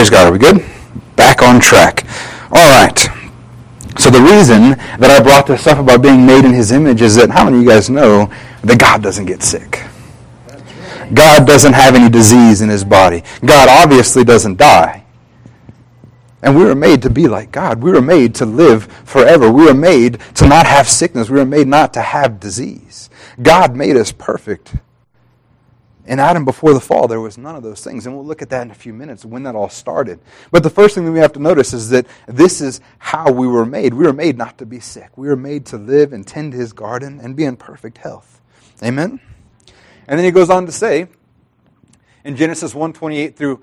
Praise God. Are we good? Back on track. All right. So the reason that I brought this up about being made in His image is that how many of you guys know that God doesn't get sick? God doesn't have any disease in His body. God obviously doesn't die. And we were made to be like God. We were made to live forever. We were made to not have sickness. We were made not to have disease. God made us perfect. In Adam, before the fall, there was none of those things. And we'll look at that in a few minutes when that all started. But the first thing that we have to notice is that this is how we were made. We were made not to be sick. We were made to live and tend his garden and be in perfect health. Amen? And then he goes on to say, in Genesis 128 through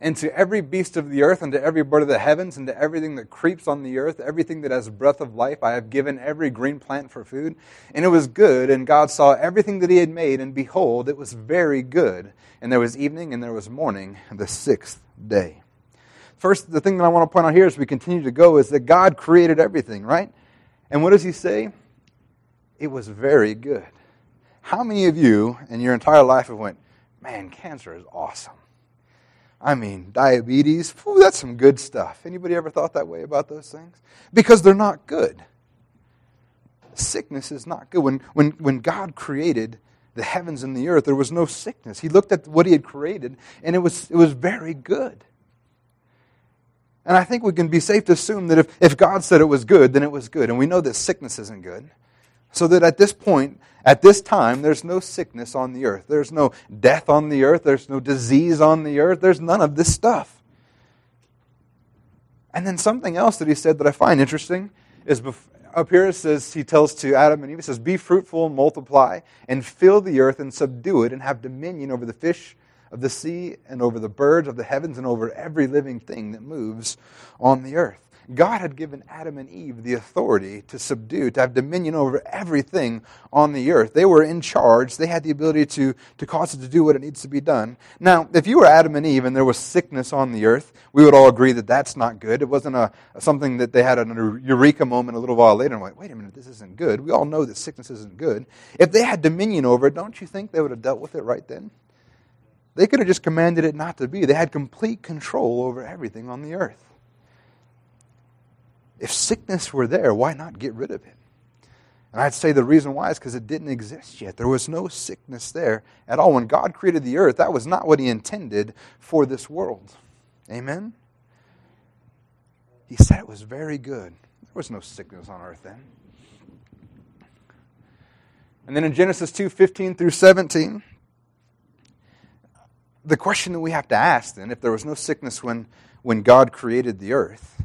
and to every beast of the earth, and to every bird of the heavens, and to everything that creeps on the earth, everything that has breath of life, I have given every green plant for food. And it was good, and God saw everything that He had made, and behold, it was very good. And there was evening, and there was morning, the sixth day. First, the thing that I want to point out here as we continue to go is that God created everything, right? And what does He say? It was very good. How many of you in your entire life have went, man, cancer is awesome? I mean, diabetes, whew, that's some good stuff. Anybody ever thought that way about those things? Because they're not good. Sickness is not good. When, when, when God created the heavens and the earth, there was no sickness. He looked at what he had created, and it was, it was very good. And I think we can be safe to assume that if, if God said it was good, then it was good. And we know that sickness isn't good. So that at this point, at this time, there's no sickness on the earth. There's no death on the earth. There's no disease on the earth. There's none of this stuff. And then something else that he said that I find interesting is up here it says, he tells to Adam and Eve, he says, Be fruitful and multiply, and fill the earth and subdue it, and have dominion over the fish of the sea, and over the birds of the heavens, and over every living thing that moves on the earth. God had given Adam and Eve the authority to subdue, to have dominion over everything on the earth. They were in charge. They had the ability to, to cause it to do what it needs to be done. Now, if you were Adam and Eve and there was sickness on the earth, we would all agree that that's not good. It wasn't a, something that they had a eureka moment a little while later and like, wait a minute, this isn't good. We all know that sickness isn't good. If they had dominion over it, don't you think they would have dealt with it right then? They could have just commanded it not to be. They had complete control over everything on the earth. If sickness were there, why not get rid of it? And I'd say the reason why is because it didn't exist yet. There was no sickness there at all. When God created the earth, that was not what He intended for this world. Amen? He said it was very good. There was no sickness on earth then. And then in Genesis 2 15 through 17, the question that we have to ask then, if there was no sickness when, when God created the earth,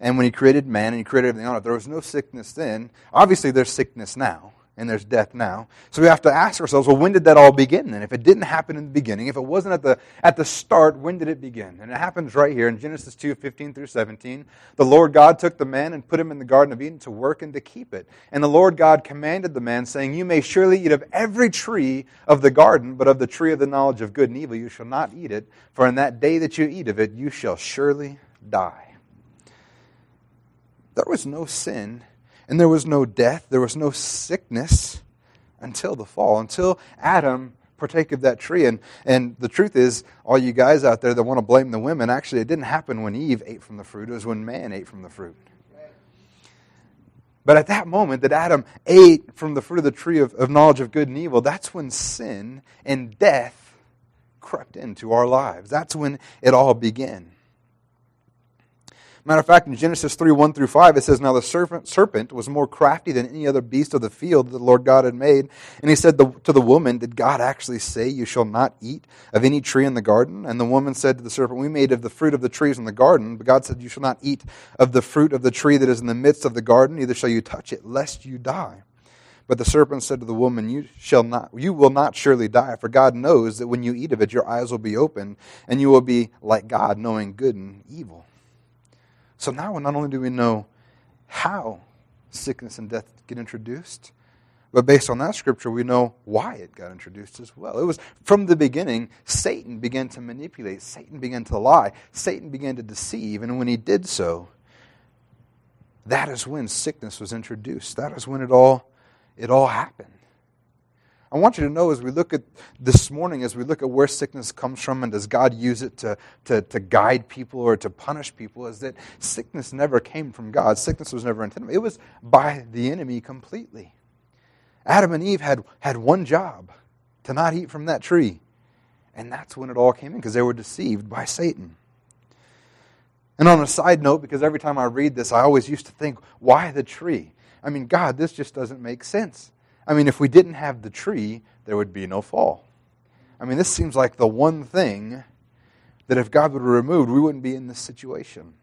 and when he created man and he created everything on it, there was no sickness then. Obviously, there's sickness now and there's death now. So we have to ask ourselves, well, when did that all begin? And if it didn't happen in the beginning, if it wasn't at the, at the start, when did it begin? And it happens right here in Genesis 2 15 through 17. The Lord God took the man and put him in the Garden of Eden to work and to keep it. And the Lord God commanded the man, saying, You may surely eat of every tree of the garden, but of the tree of the knowledge of good and evil you shall not eat it, for in that day that you eat of it, you shall surely die there was no sin and there was no death, there was no sickness until the fall, until Adam partake of that tree. And, and the truth is, all you guys out there that want to blame the women, actually, it didn't happen when Eve ate from the fruit, it was when man ate from the fruit. But at that moment that Adam ate from the fruit of the tree of, of knowledge of good and evil, that's when sin and death crept into our lives. That's when it all began. Matter of fact, in Genesis 3 1 through 5, it says, Now the serpent, serpent was more crafty than any other beast of the field that the Lord God had made. And he said to the woman, Did God actually say, You shall not eat of any tree in the garden? And the woman said to the serpent, We made of the fruit of the trees in the garden. But God said, You shall not eat of the fruit of the tree that is in the midst of the garden, neither shall you touch it, lest you die. But the serpent said to the woman, You shall not you will not surely die, for God knows that when you eat of it your eyes will be opened, and you will be like God, knowing good and evil. So now not only do we know how sickness and death get introduced, But based on that scripture, we know why it got introduced as well. It was from the beginning, Satan began to manipulate, Satan began to lie, Satan began to deceive, and when he did so, that is when sickness was introduced. That is when it all it all happened. I want you to know as we look at this morning, as we look at where sickness comes from and does God use it to, to, to guide people or to punish people, is that sickness never came from God. Sickness was never intended. It was by the enemy completely. Adam and Eve had, had one job to not eat from that tree. And that's when it all came in because they were deceived by Satan. And on a side note, because every time I read this, I always used to think, why the tree? I mean, God, this just doesn't make sense. I mean, if we didn't have the tree, there would be no fall. I mean, this seems like the one thing that if God have removed, we wouldn't be in this situation.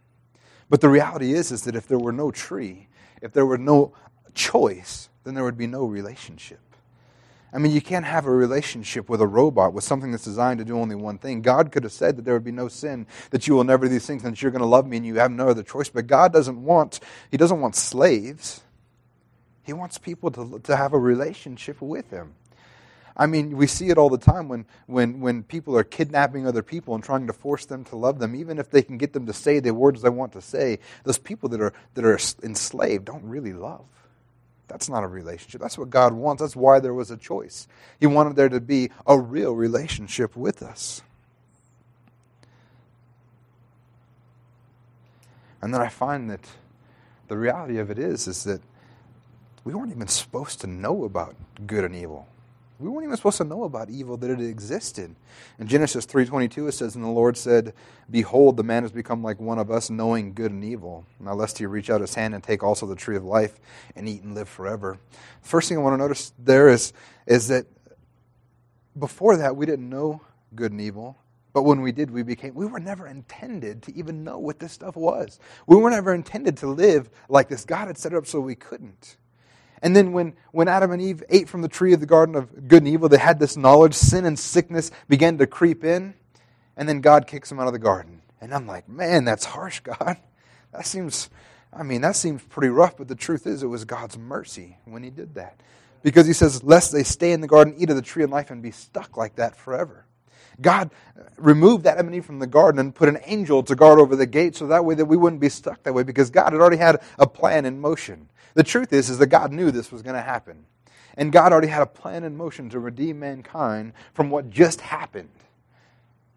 But the reality is, is that if there were no tree, if there were no choice, then there would be no relationship. I mean, you can't have a relationship with a robot, with something that's designed to do only one thing. God could have said that there would be no sin, that you will never do these things, and that you're going to love me and you have no other choice. But God doesn't want, He doesn't want slaves. He wants people to, to have a relationship with Him. I mean, we see it all the time when, when, when people are kidnapping other people and trying to force them to love them, even if they can get them to say the words they want to say. Those people that are, that are enslaved don't really love. That's not a relationship. That's what God wants. That's why there was a choice. He wanted there to be a real relationship with us. And then I find that the reality of it is is that we weren't even supposed to know about good and evil. We weren't even supposed to know about evil that it existed. In Genesis 3:22 it says and the Lord said, "Behold, the man has become like one of us, knowing good and evil. Now lest he reach out his hand and take also the tree of life and eat and live forever." First thing I want to notice there is is that before that we didn't know good and evil. But when we did, we became, we were never intended to even know what this stuff was. We were never intended to live like this. God had set it up so we couldn't. And then when, when Adam and Eve ate from the tree of the garden of good and evil, they had this knowledge. Sin and sickness began to creep in. And then God kicks them out of the garden. And I'm like, man, that's harsh, God. That seems, I mean, that seems pretty rough. But the truth is, it was God's mercy when He did that. Because He says, lest they stay in the garden, eat of the tree of life, and be stuck like that forever. God uh, removed that enemy from the garden and put an angel to guard over the gate so that way that we wouldn't be stuck that way because God had already had a plan in motion. The truth is, is that God knew this was going to happen. And God already had a plan in motion to redeem mankind from what just happened.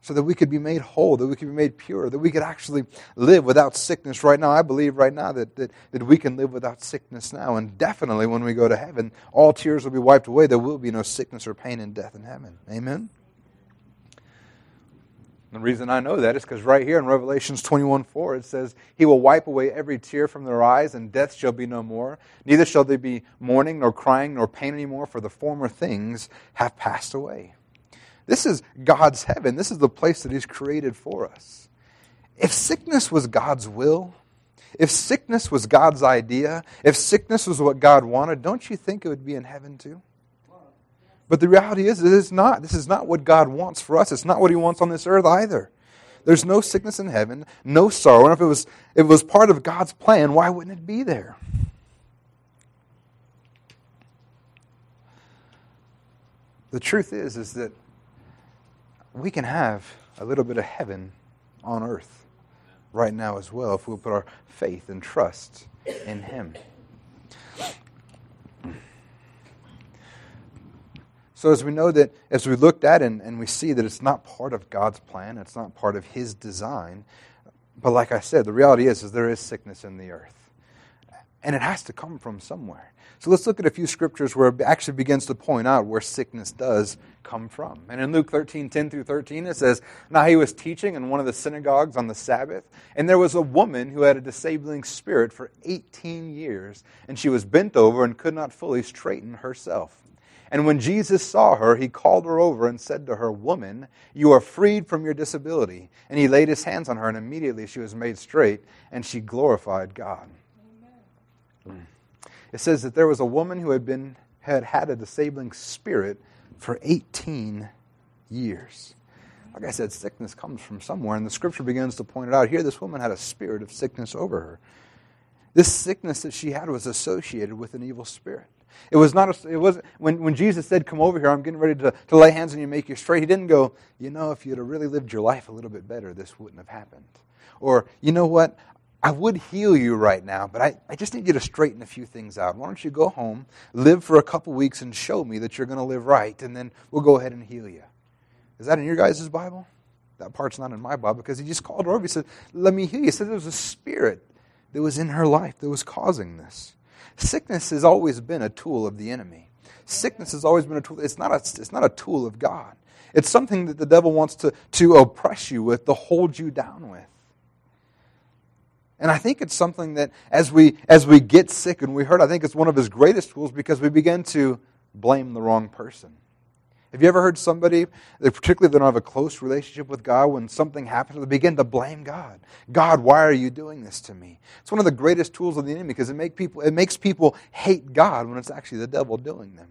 So that we could be made whole, that we could be made pure, that we could actually live without sickness right now. I believe right now that, that, that we can live without sickness now. And definitely when we go to heaven, all tears will be wiped away. There will be no sickness or pain and death in heaven. Amen? The reason I know that is because right here in Revelations 21 4, it says, He will wipe away every tear from their eyes, and death shall be no more. Neither shall there be mourning, nor crying, nor pain anymore, for the former things have passed away. This is God's heaven. This is the place that He's created for us. If sickness was God's will, if sickness was God's idea, if sickness was what God wanted, don't you think it would be in heaven too? But the reality is, it is not. This is not what God wants for us. It's not what He wants on this earth either. There's no sickness in heaven, no sorrow. And if it was, if it was part of God's plan, why wouldn't it be there? The truth is, is that we can have a little bit of heaven on earth right now as well if we'll put our faith and trust in Him. So, as we know that, as we looked at and, and we see that it's not part of God's plan, it's not part of His design, but like I said, the reality is, is there is sickness in the earth. And it has to come from somewhere. So let's look at a few scriptures where it actually begins to point out where sickness does come from. And in Luke 13, 10 through 13, it says, Now he was teaching in one of the synagogues on the Sabbath, and there was a woman who had a disabling spirit for 18 years, and she was bent over and could not fully straighten herself. And when Jesus saw her, he called her over and said to her, Woman, you are freed from your disability. And he laid his hands on her, and immediately she was made straight, and she glorified God. Amen. It says that there was a woman who had been had had a disabling spirit for 18 years. Like I said, sickness comes from somewhere, and the scripture begins to point it out. Here, this woman had a spirit of sickness over her. This sickness that she had was associated with an evil spirit. It was not, a, it was when, when Jesus said, Come over here, I'm getting ready to, to lay hands on you and make you straight, he didn't go, You know, if you'd have really lived your life a little bit better, this wouldn't have happened. Or, You know what? I would heal you right now, but I, I just need you to straighten a few things out. Why don't you go home, live for a couple weeks, and show me that you're going to live right, and then we'll go ahead and heal you. Is that in your guys' Bible? That part's not in my Bible because he just called her over. He said, Let me heal you. He said there was a spirit that was in her life that was causing this. Sickness has always been a tool of the enemy. Sickness has always been a tool. It's not a, it's not a tool of God. It's something that the devil wants to, to oppress you with, to hold you down with. And I think it's something that as we as we get sick and we hurt, I think it's one of his greatest tools because we begin to blame the wrong person. Have you ever heard somebody, particularly if they don't have a close relationship with God, when something happens, they begin to blame God. God, why are you doing this to me? It's one of the greatest tools of the enemy because it, make people, it makes people hate God when it's actually the devil doing them.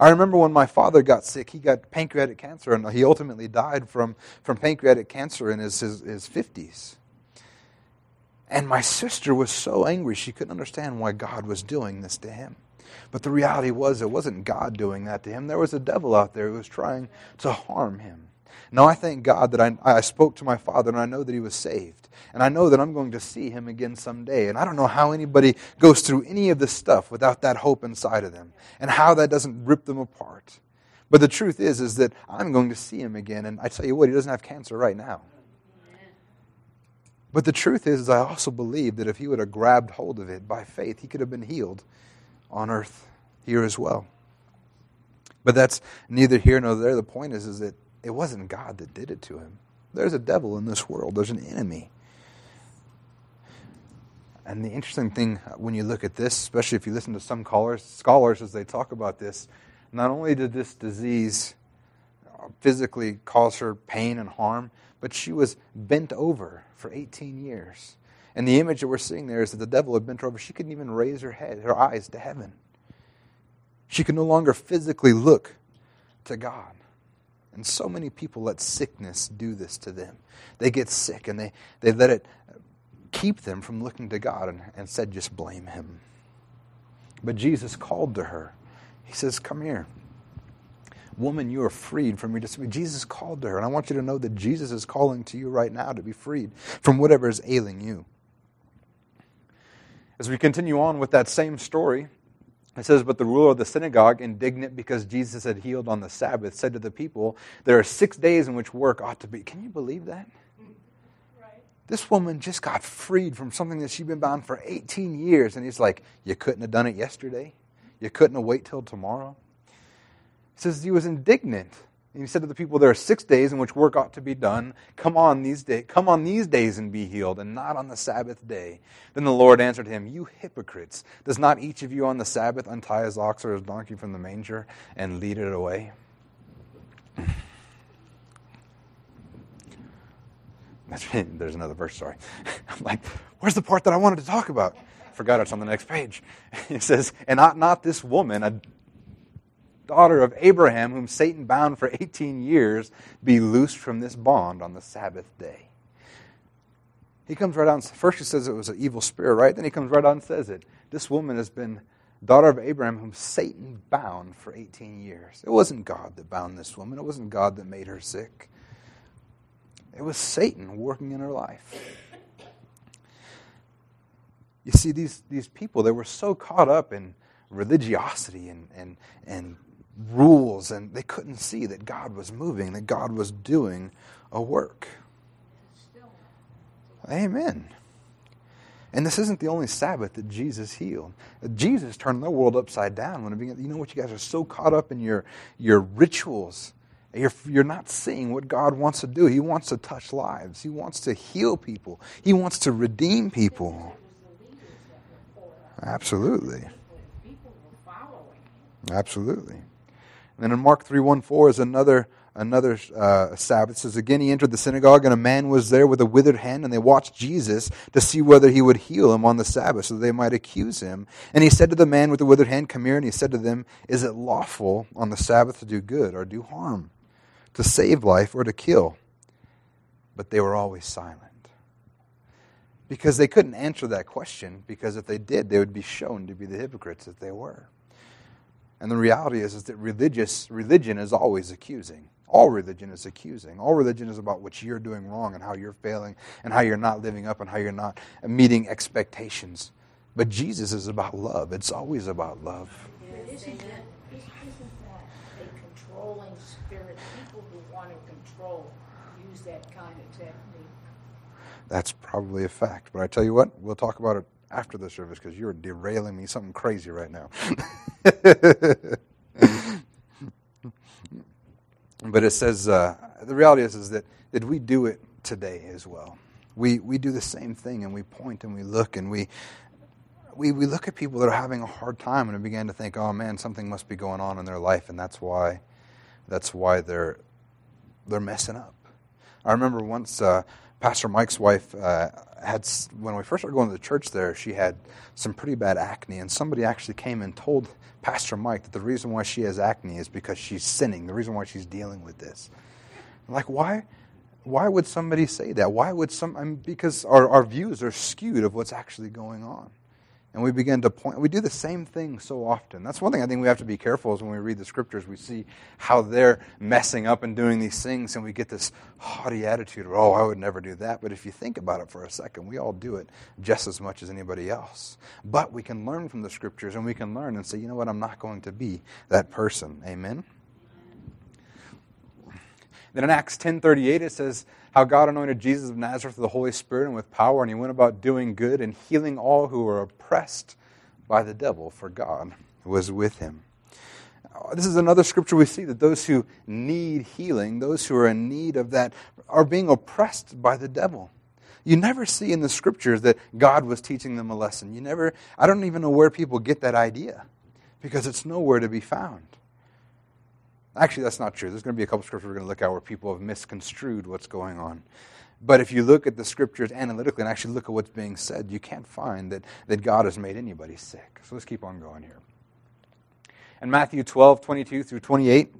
I remember when my father got sick, he got pancreatic cancer, and he ultimately died from, from pancreatic cancer in his, his, his 50s. And my sister was so angry, she couldn't understand why God was doing this to him. But the reality was, it wasn't God doing that to him. There was a devil out there who was trying to harm him. Now, I thank God that I, I spoke to my father and I know that he was saved. And I know that I'm going to see him again someday. And I don't know how anybody goes through any of this stuff without that hope inside of them and how that doesn't rip them apart. But the truth is, is that I'm going to see him again. And I tell you what, he doesn't have cancer right now. But the truth is, I also believe that if he would have grabbed hold of it by faith, he could have been healed on earth here as well. But that's neither here nor there. The point is, is that it wasn't God that did it to him. There's a devil in this world, there's an enemy. And the interesting thing uh, when you look at this, especially if you listen to some scholars, scholars as they talk about this, not only did this disease uh, physically cause her pain and harm, but she was bent over for 18 years. And the image that we're seeing there is that the devil had bent her over. She couldn't even raise her head, her eyes to heaven. She could no longer physically look to God. And so many people let sickness do this to them. They get sick and they, they let it keep them from looking to God and said, just blame Him. But Jesus called to her. He says, Come here. Woman, you are freed from your disability. Jesus called to her. And I want you to know that Jesus is calling to you right now to be freed from whatever is ailing you. As we continue on with that same story, it says, But the ruler of the synagogue, indignant because Jesus had healed on the Sabbath, said to the people, There are six days in which work ought to be. Can you believe that? This woman just got freed from something that she'd been bound for 18 years. And he's like, You couldn't have done it yesterday? You couldn't have waited till tomorrow? He says he was indignant. And he said to the people, There are six days in which work ought to be done. Come on these days, come on these days and be healed, and not on the Sabbath day. Then the Lord answered him, You hypocrites, does not each of you on the Sabbath untie his ox or his donkey from the manger and lead it away? There's another verse, sorry. I'm like, where's the part that I wanted to talk about? Forgot it's on the next page. It says, And ought not this woman, a daughter of Abraham, whom Satan bound for 18 years, be loosed from this bond on the Sabbath day. He comes right out. First, he says it was an evil spirit, right? Then he comes right out and says it. This woman has been daughter of Abraham, whom Satan bound for 18 years. It wasn't God that bound this woman, it wasn't God that made her sick. It was Satan working in her life. You see, these, these people, they were so caught up in religiosity and, and, and rules, and they couldn't see that God was moving, that God was doing a work. Amen. And this isn't the only Sabbath that Jesus healed. Jesus turned the world upside down when began. You know what? You guys are so caught up in your, your rituals. You're, you're not seeing what God wants to do. He wants to touch lives, He wants to heal people, He wants to redeem people. Absolutely. Absolutely. And in Mark 3 1 4 is another another uh, Sabbath. It says, Again, he entered the synagogue, and a man was there with a withered hand, and they watched Jesus to see whether he would heal him on the Sabbath, so that they might accuse him. And he said to the man with the withered hand, Come here. And he said to them, Is it lawful on the Sabbath to do good or do harm, to save life or to kill? But they were always silent. Because they couldn't answer that question, because if they did, they would be shown to be the hypocrites that they were. And the reality is, is that religious religion is always accusing. All religion is accusing. All religion is about what you're doing wrong and how you're failing and how you're not living up and how you're not meeting expectations. But Jesus is about love. It's always about love. isn't that, isn't that a controlling spirit? People who want to control use that kind of technique. That's probably a fact. But I tell you what, we'll talk about it after the service because you're derailing me something crazy right now. but it says uh, the reality is, is that, that we do it today as well. We, we do the same thing and we point and we look and we, we, we look at people that are having a hard time and we begin to think, oh man, something must be going on in their life and that's why, that's why they're, they're messing up. I remember once uh, Pastor Mike's wife uh, had, when we first started going to the church there, she had some pretty bad acne, and somebody actually came and told Pastor Mike that the reason why she has acne is because she's sinning. The reason why she's dealing with this. Like, why? Why would somebody say that? Why would some? I mean, because our, our views are skewed of what's actually going on and we begin to point. We do the same thing so often. That's one thing I think we have to be careful is when we read the scriptures, we see how they're messing up and doing these things, and we get this haughty attitude of, oh, I would never do that. But if you think about it for a second, we all do it just as much as anybody else. But we can learn from the scriptures, and we can learn and say, you know what, I'm not going to be that person. Amen? Then in Acts 10:38 it says how God anointed Jesus of Nazareth with the Holy Spirit and with power and he went about doing good and healing all who were oppressed by the devil for God was with him. This is another scripture we see that those who need healing, those who are in need of that are being oppressed by the devil. You never see in the scriptures that God was teaching them a lesson. You never I don't even know where people get that idea because it's nowhere to be found. Actually, that's not true. There's going to be a couple scriptures we're going to look at where people have misconstrued what's going on. But if you look at the scriptures analytically and actually look at what's being said, you can't find that, that God has made anybody sick. So let's keep on going here. In Matthew 12, 22 through 28,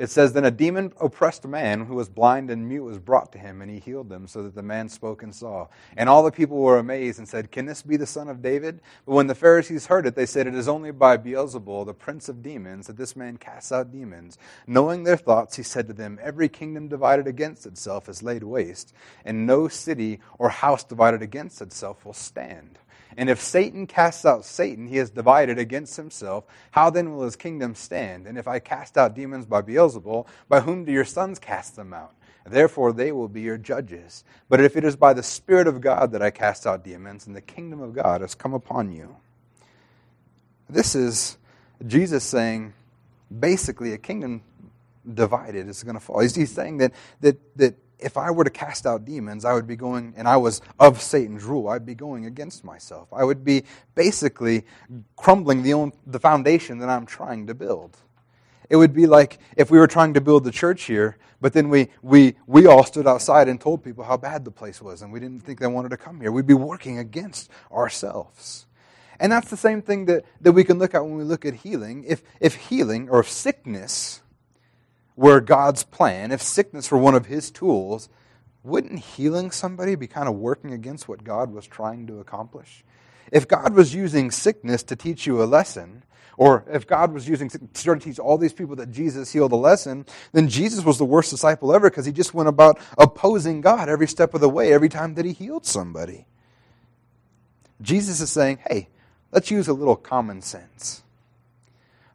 it says, Then a demon oppressed man who was blind and mute was brought to him, and he healed them, so that the man spoke and saw. And all the people were amazed and said, Can this be the son of David? But when the Pharisees heard it, they said, It is only by Beelzebul, the prince of demons, that this man casts out demons. Knowing their thoughts, he said to them, Every kingdom divided against itself is laid waste, and no city or house divided against itself will stand. And if Satan casts out Satan, he is divided against himself. How then will his kingdom stand? And if I cast out demons by Beelzebul, by whom do your sons cast them out? Therefore they will be your judges. But if it is by the Spirit of God that I cast out demons, and the kingdom of God has come upon you. This is Jesus saying, basically, a kingdom divided is going to fall. He's, saying that, that, that if I were to cast out demons, I would be going, and I was of Satan's rule, I'd be going against myself. I would be basically crumbling the, own, the foundation that I'm trying to build. It would be like if we were trying to build the church here, but then we, we, we all stood outside and told people how bad the place was, and we didn't think they wanted to come here. We'd be working against ourselves. And that's the same thing that, that we can look at when we look at healing. If, if healing or if sickness were God's plan, if sickness were one of his tools, wouldn't healing somebody be kind of working against what God was trying to accomplish? If God was using sickness to teach you a lesson, or if God was using to teach all these people that Jesus healed a lesson, then Jesus was the worst disciple ever because he just went about opposing God every step of the way, every time that he healed somebody. Jesus is saying, hey, let's use a little common sense.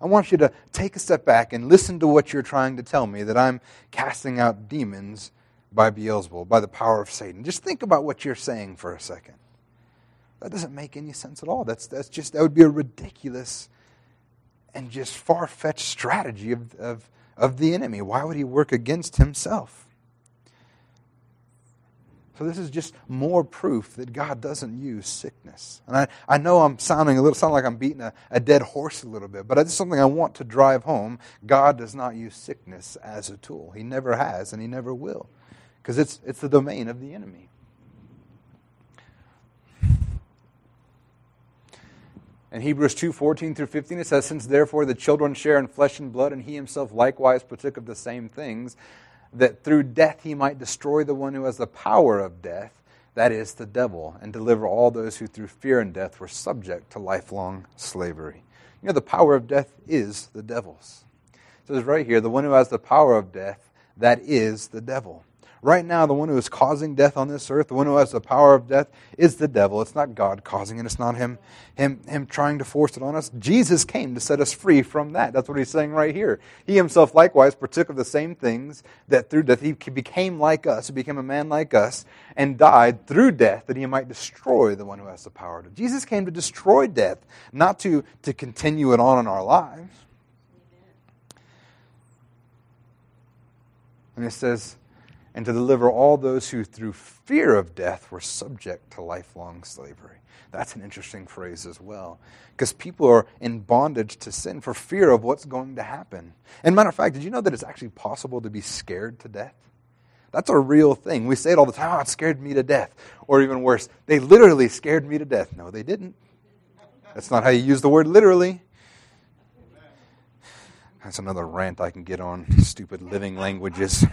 I want you to take a step back and listen to what you're trying to tell me that I'm casting out demons by Beelzebul, by the power of Satan. Just think about what you're saying for a second. That doesn't make any sense at all. That's, that's just, that would be a ridiculous and just far fetched strategy of, of, of the enemy. Why would he work against himself? So this is just more proof that God doesn't use sickness. And I, I know I'm sounding a little sound like I'm beating a, a dead horse a little bit, but it's something I want to drive home. God does not use sickness as a tool. He never has and he never will. Because it's it's the domain of the enemy. In Hebrews 2 14 through 15, it says, Since therefore the children share in flesh and blood, and he himself likewise partook of the same things, that through death he might destroy the one who has the power of death, that is, the devil, and deliver all those who through fear and death were subject to lifelong slavery. You know, the power of death is the devil's. It says right here, the one who has the power of death, that is the devil. Right now, the one who is causing death on this earth, the one who has the power of death, is the devil. It's not God causing it. It's not him, him, him trying to force it on us. Jesus came to set us free from that. That's what he's saying right here. He himself likewise partook of the same things that through death he became like us, he became a man like us, and died through death that he might destroy the one who has the power. To. Jesus came to destroy death, not to, to continue it on in our lives. And it says, and to deliver all those who through fear of death were subject to lifelong slavery. That's an interesting phrase as well. Because people are in bondage to sin for fear of what's going to happen. And matter of fact, did you know that it's actually possible to be scared to death? That's a real thing. We say it all the time, oh, it scared me to death. Or even worse, they literally scared me to death. No, they didn't. That's not how you use the word literally. That's another rant I can get on stupid living languages.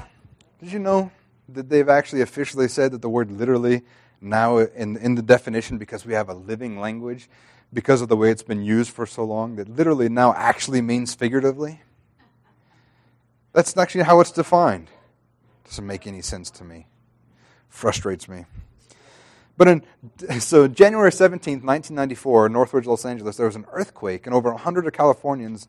Did you know that they've actually officially said that the word literally now in, in the definition, because we have a living language, because of the way it's been used for so long, that literally now actually means figuratively? That's actually how it's defined. Doesn't make any sense to me. Frustrates me. But in so January 17th, 1994, in Northridge, Los Angeles, there was an earthquake, and over 100 Californians,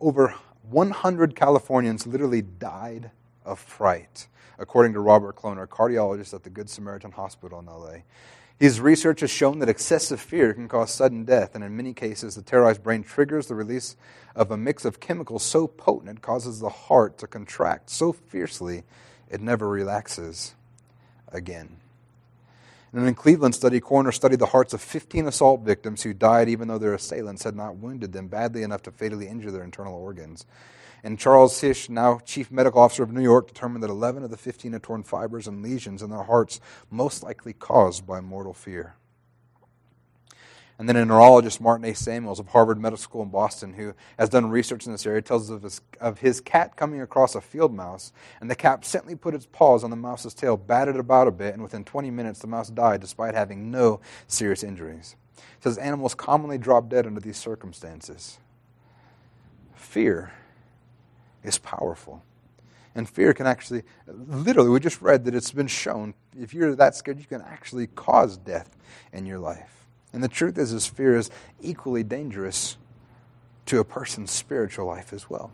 over 100 Californians literally died of fright, according to Robert Kloner, a cardiologist at the Good Samaritan Hospital in LA. His research has shown that excessive fear can cause sudden death, and in many cases, the terrorized brain triggers the release of a mix of chemicals so potent it causes the heart to contract so fiercely it never relaxes again. And In a Cleveland study, coroner studied the hearts of 15 assault victims who died even though their assailants had not wounded them badly enough to fatally injure their internal organs. And Charles Hirsch, now chief medical officer of New York, determined that 11 of the 15 had torn fibers and lesions in their hearts, most likely caused by mortal fear. And then a neurologist, Martin A. Samuels of Harvard Medical School in Boston, who has done research in this area, tells us of his, of his cat coming across a field mouse, and the cat simply put its paws on the mouse's tail, batted about a bit, and within 20 minutes the mouse died despite having no serious injuries. It says animals commonly drop dead under these circumstances. Fear is powerful. And fear can actually, literally, we just read that it's been shown, if you're that scared, you can actually cause death in your life. And the truth is, is fear is equally dangerous to a person's spiritual life as well.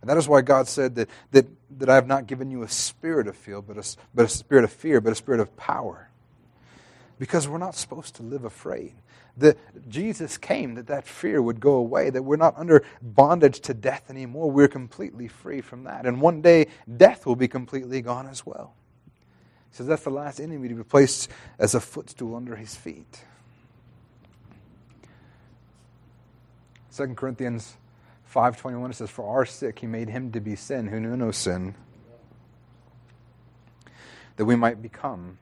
And that is why God said that, that, that I have not given you a spirit of fear, but a, but a spirit of fear, but a spirit of power. Because we're not supposed to live afraid that Jesus came, that that fear would go away, that we're not under bondage to death anymore. We're completely free from that. And one day, death will be completely gone as well. He says that's the last enemy to be placed as a footstool under his feet. 2 Corinthians 5.21, it says, For our sake he made him to be sin who knew no sin, that we might become,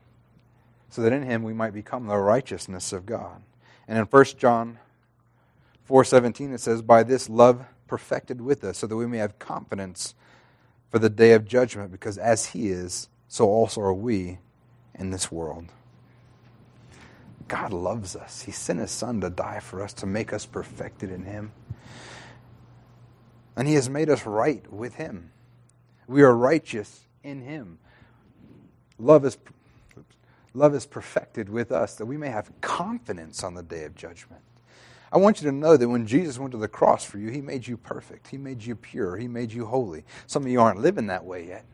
so that in him we might become the righteousness of God. And in 1 John 4:17 it says by this love perfected with us so that we may have confidence for the day of judgment because as he is so also are we in this world. God loves us. He sent his son to die for us to make us perfected in him. And he has made us right with him. We are righteous in him. Love is Love is perfected with us that we may have confidence on the day of judgment. I want you to know that when Jesus went to the cross for you, he made you perfect. He made you pure. He made you holy. Some of you aren't living that way yet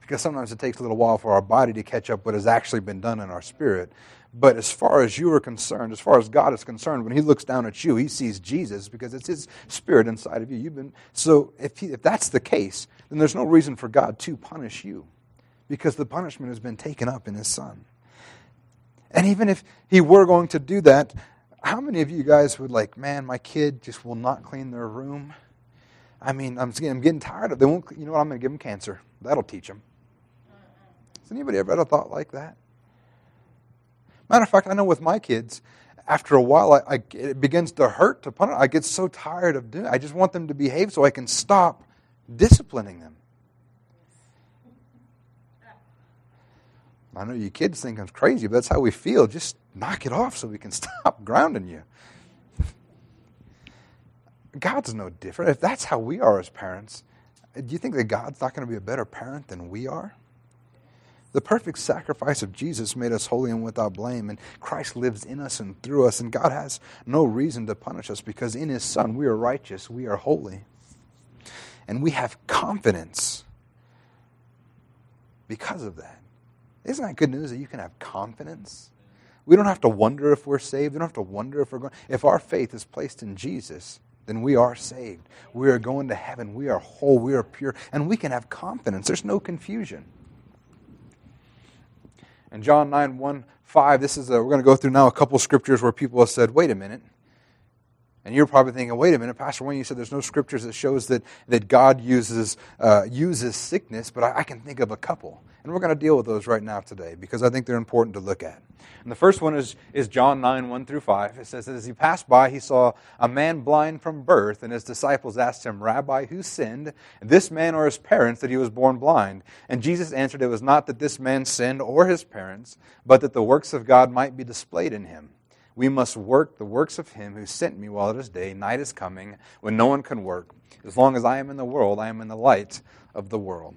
because sometimes it takes a little while for our body to catch up what has actually been done in our spirit. But as far as you are concerned, as far as God is concerned, when He looks down at you, He sees Jesus because it's His Spirit inside of you. You've been so if he, if that's the case, then there's no reason for God to punish you because the punishment has been taken up in His Son. And even if he were going to do that, how many of you guys would like, man, my kid just will not clean their room? I mean, I'm, I'm getting tired of they won't. You know what? I'm going to give them cancer. That'll teach them. Has anybody ever had a thought like that? Matter of fact, I know with my kids, after a while, I, I, it begins to hurt to punish. I get so tired of doing. it. I just want them to behave so I can stop disciplining them. I know you kids think I'm crazy, but that's how we feel. Just knock it off so we can stop grounding you. God's no different. If that's how we are as parents, do you think that God's not going to be a better parent than we are? The perfect sacrifice of Jesus made us holy and without blame, and Christ lives in us and through us, and God has no reason to punish us because in His Son we are righteous, we are holy. And we have confidence because of that. Isn't that good news that you can have confidence? We don't have to wonder if we're saved. We don't have to wonder if we're going. If our faith is placed in Jesus, then we are saved. We are going to heaven. We are whole. We are pure. And we can have confidence. There's no confusion. And John 9, 1, 5, this is a, we're going to go through now a couple scriptures where people have said, wait a minute. And you're probably thinking, wait a minute, Pastor Wayne, you said there's no scriptures that shows that, that God uses, uh, uses sickness, but I, I can think of a couple. And we're going to deal with those right now today because I think they're important to look at. And the first one is, is John 9, 1 through 5. It says as he passed by, he saw a man blind from birth, and his disciples asked him, Rabbi, who sinned, this man or his parents, that he was born blind? And Jesus answered, It was not that this man sinned or his parents, but that the works of God might be displayed in him. We must work the works of him who sent me while it is day. Night is coming when no one can work. As long as I am in the world, I am in the light of the world.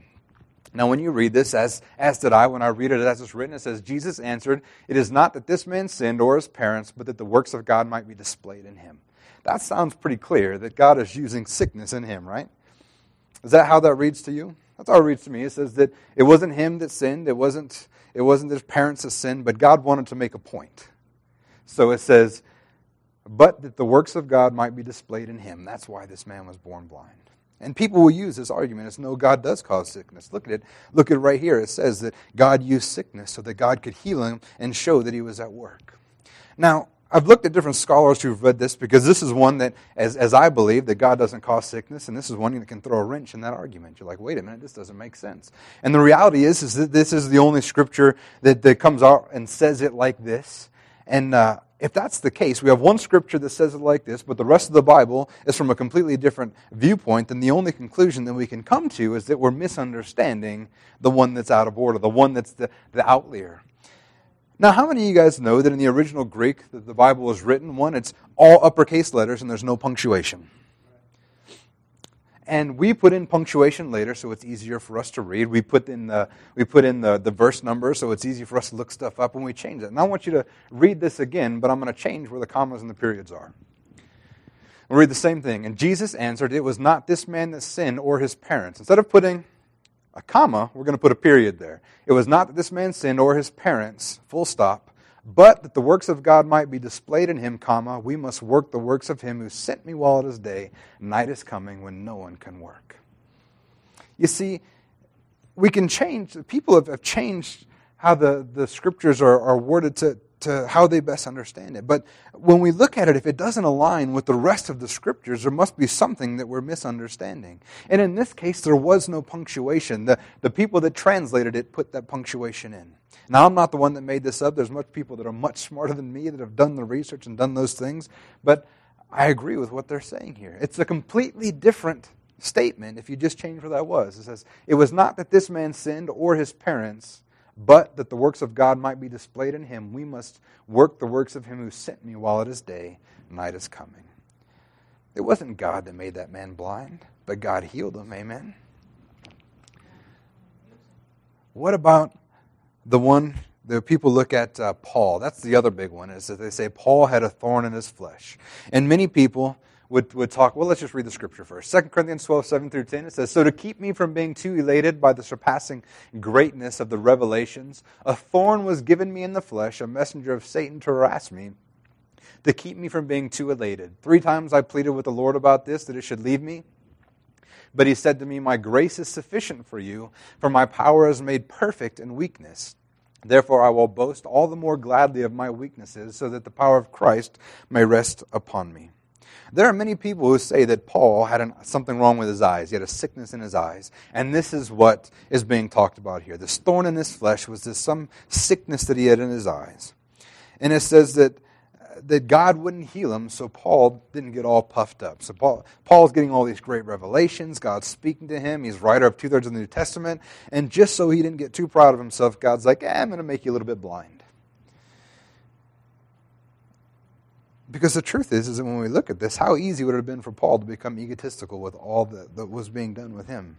Now, when you read this, as, as did I, when I read it as it's written, it says, Jesus answered, It is not that this man sinned or his parents, but that the works of God might be displayed in him. That sounds pretty clear that God is using sickness in him, right? Is that how that reads to you? That's how it reads to me. It says that it wasn't him that sinned, it wasn't, it wasn't his parents that sinned, but God wanted to make a point. So it says, but that the works of God might be displayed in him. That's why this man was born blind. And people will use this argument as no, God does cause sickness. Look at it. Look at it right here. It says that God used sickness so that God could heal him and show that he was at work. Now, I've looked at different scholars who've read this because this is one that, as, as I believe, that God doesn't cause sickness, and this is one that can throw a wrench in that argument. You're like, wait a minute, this doesn't make sense. And the reality is, is that this is the only scripture that, that comes out and says it like this. And uh, if that's the case, we have one scripture that says it like this, but the rest of the Bible is from a completely different viewpoint, then the only conclusion that we can come to is that we're misunderstanding the one that's out of order, the one that's the, the outlier. Now, how many of you guys know that in the original Greek that the Bible was written, one, it's all uppercase letters and there's no punctuation? And we put in punctuation later so it's easier for us to read. We put in the, we put in the, the verse number so it's easy for us to look stuff up when we change it. And I want you to read this again, but I'm going to change where the commas and the periods are. We'll read the same thing. And Jesus answered, It was not this man that sinned or his parents. Instead of putting a comma, we're going to put a period there. It was not that this man sinned or his parents, full stop, but that the works of God might be displayed in him, comma, we must work the works of him who sent me while it is day. Night is coming when no one can work. You see, we can change, people have, have changed how the, the scriptures are, are worded to, to how they best understand it. But when we look at it, if it doesn't align with the rest of the scriptures, there must be something that we're misunderstanding. And in this case, there was no punctuation. The, the people that translated it put that punctuation in. Now, I'm not the one that made this up. There's much people that are much smarter than me that have done the research and done those things. But I agree with what they're saying here. It's a completely different statement if you just change where that was. It says, It was not that this man sinned or his parents, but that the works of God might be displayed in him. We must work the works of him who sent me while it is day, night is coming. It wasn't God that made that man blind, but God healed him. Amen. What about the one the people look at uh, Paul. That's the other big one, is that they say Paul had a thorn in his flesh. And many people would, would talk, well, let's just read the scripture first. 2 Corinthians 12, 7 through 10, it says, So to keep me from being too elated by the surpassing greatness of the revelations, a thorn was given me in the flesh, a messenger of Satan to harass me, to keep me from being too elated. Three times I pleaded with the Lord about this, that it should leave me. But he said to me, My grace is sufficient for you, for my power is made perfect in weakness. Therefore, I will boast all the more gladly of my weaknesses, so that the power of Christ may rest upon me. There are many people who say that Paul had an, something wrong with his eyes. He had a sickness in his eyes. And this is what is being talked about here. This thorn in his flesh was this some sickness that he had in his eyes. And it says that that God wouldn't heal him, so Paul didn't get all puffed up. So Paul, Paul's getting all these great revelations. God's speaking to him. He's writer of two thirds of the New Testament. And just so he didn't get too proud of himself, God's like, eh, I'm going to make you a little bit blind. Because the truth is, is that when we look at this, how easy would it have been for Paul to become egotistical with all that, that was being done with him?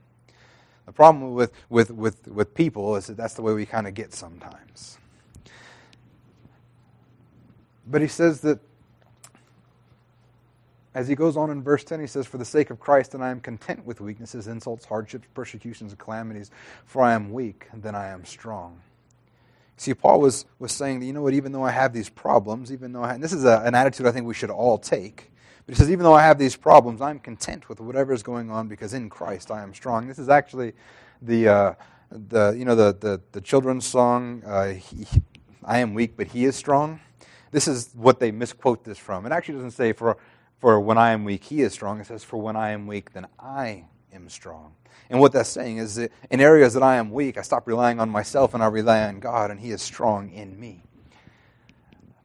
The problem with, with, with, with people is that that's the way we kind of get sometimes. But he says that as he goes on in verse 10, he says, For the sake of Christ, and I am content with weaknesses, insults, hardships, persecutions, and calamities, for I am weak, then I am strong. See, Paul was, was saying that, you know what, even though I have these problems, even though I this is a, an attitude I think we should all take. But he says, even though I have these problems, I'm content with whatever is going on because in Christ I am strong. This is actually the, uh, the you know, the, the, the children's song, uh, he, I am weak, but he is strong. This is what they misquote this from. It actually doesn't say, for for when I am weak, he is strong. It says, For when I am weak, then I am strong. And what that's saying is that in areas that I am weak, I stop relying on myself and I rely on God, and he is strong in me.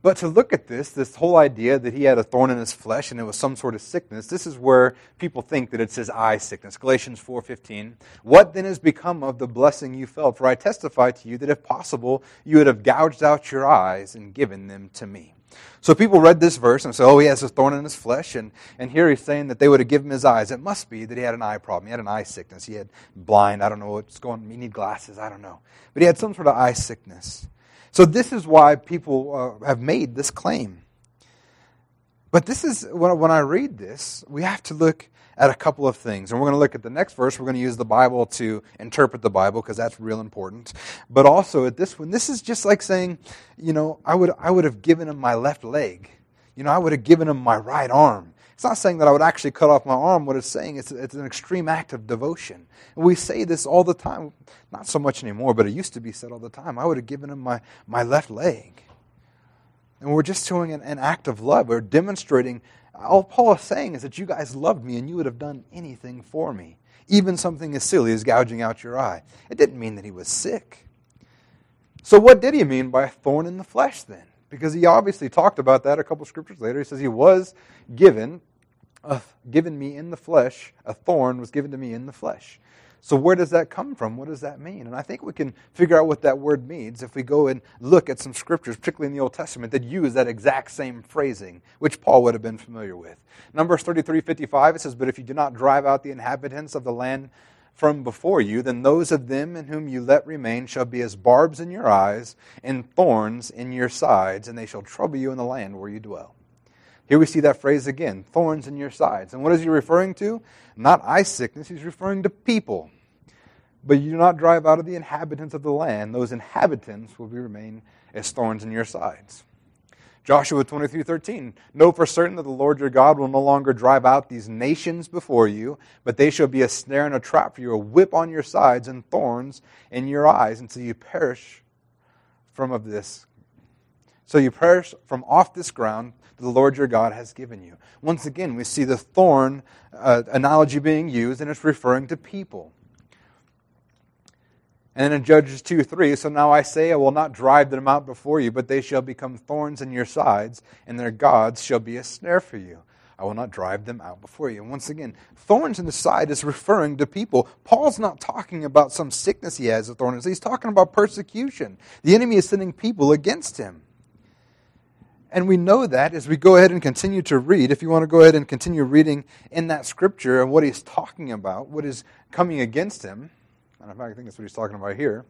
But to look at this, this whole idea that he had a thorn in his flesh and it was some sort of sickness, this is where people think that it's his eye sickness. Galatians 4:15. What then has become of the blessing you felt? For I testify to you that if possible, you would have gouged out your eyes and given them to me. So people read this verse and say, oh, he has a thorn in his flesh. And, and here he's saying that they would have given him his eyes. It must be that he had an eye problem. He had an eye sickness. He had blind. I don't know what's going on. He need glasses. I don't know. But he had some sort of eye sickness. So this is why people uh, have made this claim. But this is, when, when I read this, we have to look at a couple of things. And we're going to look at the next verse. We're going to use the Bible to interpret the Bible because that's real important. But also at this one, this is just like saying, you know, I would, I would have given him my left leg. You know, I would have given him my right arm. It's not saying that I would actually cut off my arm. What it's saying is it's an extreme act of devotion. And we say this all the time. Not so much anymore, but it used to be said all the time. I would have given him my, my left leg. And we're just doing an, an act of love. We're demonstrating all Paul is saying is that you guys loved me and you would have done anything for me, even something as silly as gouging out your eye. It didn't mean that he was sick. So, what did he mean by a thorn in the flesh then? Because he obviously talked about that a couple scriptures later. He says he was given, uh, given me in the flesh, a thorn was given to me in the flesh. So, where does that come from? What does that mean? And I think we can figure out what that word means if we go and look at some scriptures, particularly in the Old Testament, that use that exact same phrasing, which Paul would have been familiar with. Numbers 33 55, it says, But if you do not drive out the inhabitants of the land from before you, then those of them in whom you let remain shall be as barbs in your eyes and thorns in your sides, and they shall trouble you in the land where you dwell. Here we see that phrase again thorns in your sides. And what is he referring to? Not eye sickness, he's referring to people. But you do not drive out of the inhabitants of the land. Those inhabitants will remain as thorns in your sides. Joshua 23 13. Know for certain that the Lord your God will no longer drive out these nations before you, but they shall be a snare and a trap for you, a whip on your sides and thorns in your eyes until you perish from of this. So you perish from off this ground that the Lord your God has given you. Once again, we see the thorn uh, analogy being used, and it's referring to people. And then in Judges 2 3, so now I say, I will not drive them out before you, but they shall become thorns in your sides, and their gods shall be a snare for you. I will not drive them out before you. And once again, thorns in the side is referring to people. Paul's not talking about some sickness he has a thorn He's talking about persecution. The enemy is sending people against him. And we know that as we go ahead and continue to read. If you want to go ahead and continue reading in that scripture and what he's talking about, what is coming against him, and in fact, I think that's what he's talking about here.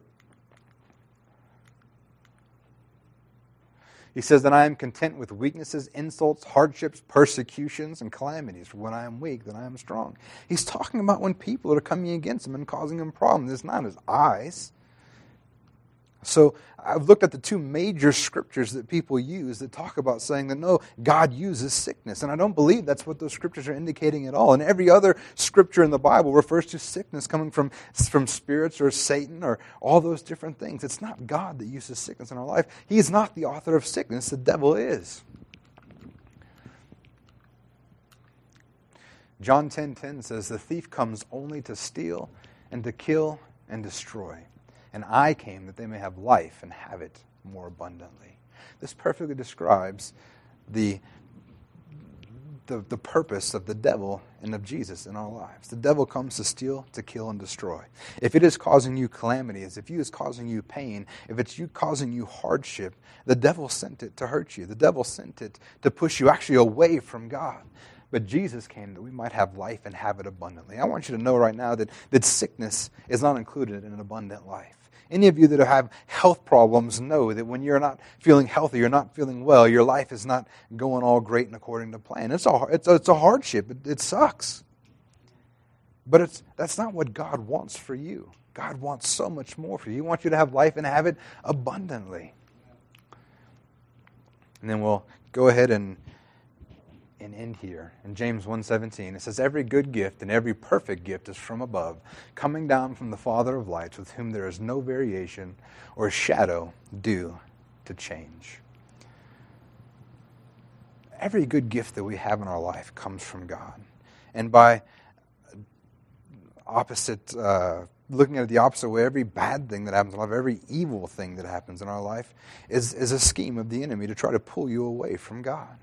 He says that I am content with weaknesses, insults, hardships, persecutions, and calamities. For when I am weak, then I am strong. He's talking about when people are coming against him and causing him problems. It's not his eyes. So I've looked at the two major scriptures that people use that talk about saying that no, God uses sickness. And I don't believe that's what those scriptures are indicating at all. And every other scripture in the Bible refers to sickness coming from, from spirits or Satan or all those different things. It's not God that uses sickness in our life. He is not the author of sickness, the devil is. John 10:10 10, 10 says the thief comes only to steal and to kill and destroy and I came that they may have life and have it more abundantly. This perfectly describes the the, the purpose of the devil and of Jesus in our lives. The devil comes to steal, to kill, and destroy. If it is causing you calamities, if it is causing you pain, if it's you causing you hardship, the devil sent it to hurt you. The devil sent it to push you actually away from God. But Jesus came that we might have life and have it abundantly. I want you to know right now that, that sickness is not included in an abundant life. Any of you that have health problems know that when you're not feeling healthy, you're not feeling well, your life is not going all great and according to plan. It's a, it's a, it's a hardship. It, it sucks. But it's, that's not what God wants for you. God wants so much more for you. He wants you to have life and have it abundantly. And then we'll go ahead and and end here. In James 1:17 it says every good gift and every perfect gift is from above coming down from the father of lights with whom there is no variation or shadow due to change. Every good gift that we have in our life comes from God. And by opposite uh, looking at it the opposite way every bad thing that happens in our life every evil thing that happens in our life is, is a scheme of the enemy to try to pull you away from God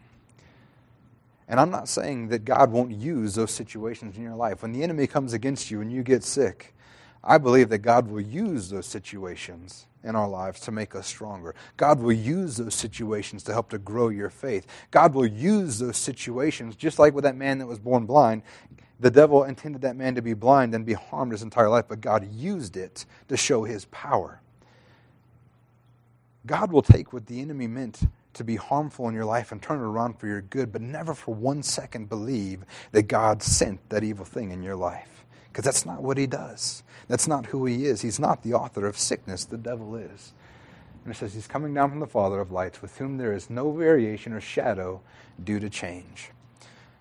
and I'm not saying that God won't use those situations in your life. When the enemy comes against you and you get sick, I believe that God will use those situations in our lives to make us stronger. God will use those situations to help to grow your faith. God will use those situations, just like with that man that was born blind. The devil intended that man to be blind and be harmed his entire life, but God used it to show his power. God will take what the enemy meant to be harmful in your life and turn it around for your good, but never for one second believe that God sent that evil thing in your life. Because that's not what he does. That's not who he is. He's not the author of sickness, the devil is. And it says he's coming down from the Father of lights, with whom there is no variation or shadow due to change.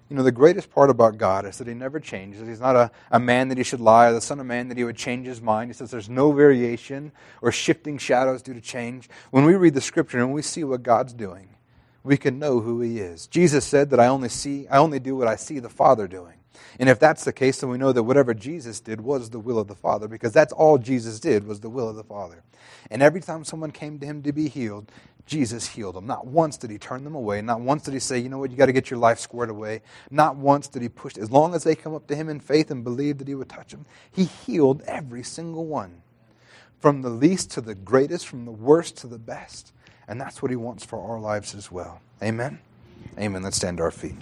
You know, the greatest part about God is that He never changes. He's not a, a man that He should lie, or the Son of Man that He would change His mind. He says there's no variation or shifting shadows due to change. When we read the Scripture and we see what God's doing, we can know who He is. Jesus said that I only see, I only do what I see the Father doing. And if that's the case, then we know that whatever Jesus did was the will of the Father, because that's all Jesus did was the will of the Father. And every time someone came to him to be healed, Jesus healed them. Not once did he turn them away. Not once did he say, you know what, you got to get your life squared away. Not once did he push. As long as they come up to him in faith and believe that he would touch them, he healed every single one. From the least to the greatest, from the worst to the best. And that's what he wants for our lives as well. Amen? Amen. Let's stand to our feet.